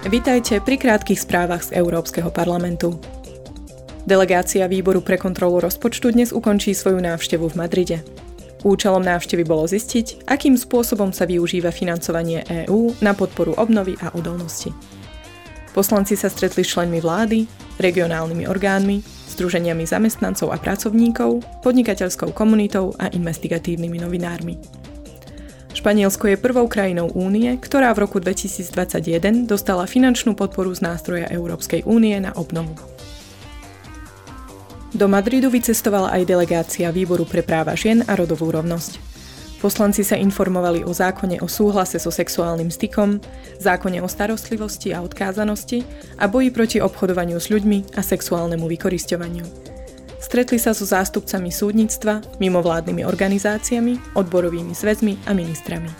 Vitajte pri krátkých správach z Európskeho parlamentu. Delegácia výboru pre kontrolu rozpočtu dnes ukončí svoju návštevu v Madride. Účelom návštevy bolo zistiť, akým spôsobom sa využíva financovanie EÚ na podporu obnovy a odolnosti. Poslanci sa stretli s členmi vlády, regionálnymi orgánmi, združeniami zamestnancov a pracovníkov, podnikateľskou komunitou a investigatívnymi novinármi. Španielsko je prvou krajinou únie, ktorá v roku 2021 dostala finančnú podporu z nástroja Európskej únie na obnovu. Do Madridu vycestovala aj delegácia Výboru pre práva žien a rodovú rovnosť. Poslanci sa informovali o zákone o súhlase so sexuálnym stykom, zákone o starostlivosti a odkázanosti a boji proti obchodovaniu s ľuďmi a sexuálnemu vykorisťovaniu. Stretli sa so zástupcami súdnictva, mimovládnymi organizáciami, odborovými zväzmi a ministrami.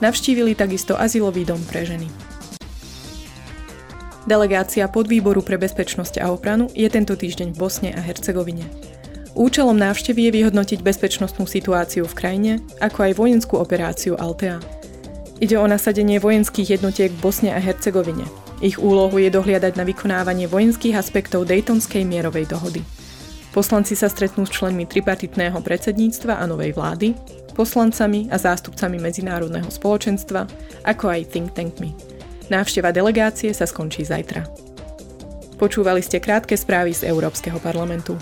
Navštívili takisto azylový dom pre ženy. Delegácia podvýboru pre bezpečnosť a obranu je tento týždeň v Bosne a Hercegovine. Účelom návštevy je vyhodnotiť bezpečnostnú situáciu v krajine, ako aj vojenskú operáciu Altea. Ide o nasadenie vojenských jednotiek v Bosne a Hercegovine. Ich úlohu je dohliadať na vykonávanie vojenských aspektov Daytonskej mierovej dohody. Poslanci sa stretnú s členmi tripartitného predsedníctva a novej vlády, poslancami a zástupcami medzinárodného spoločenstva, ako aj think tankmi. Návšteva delegácie sa skončí zajtra. Počúvali ste krátke správy z Európskeho parlamentu.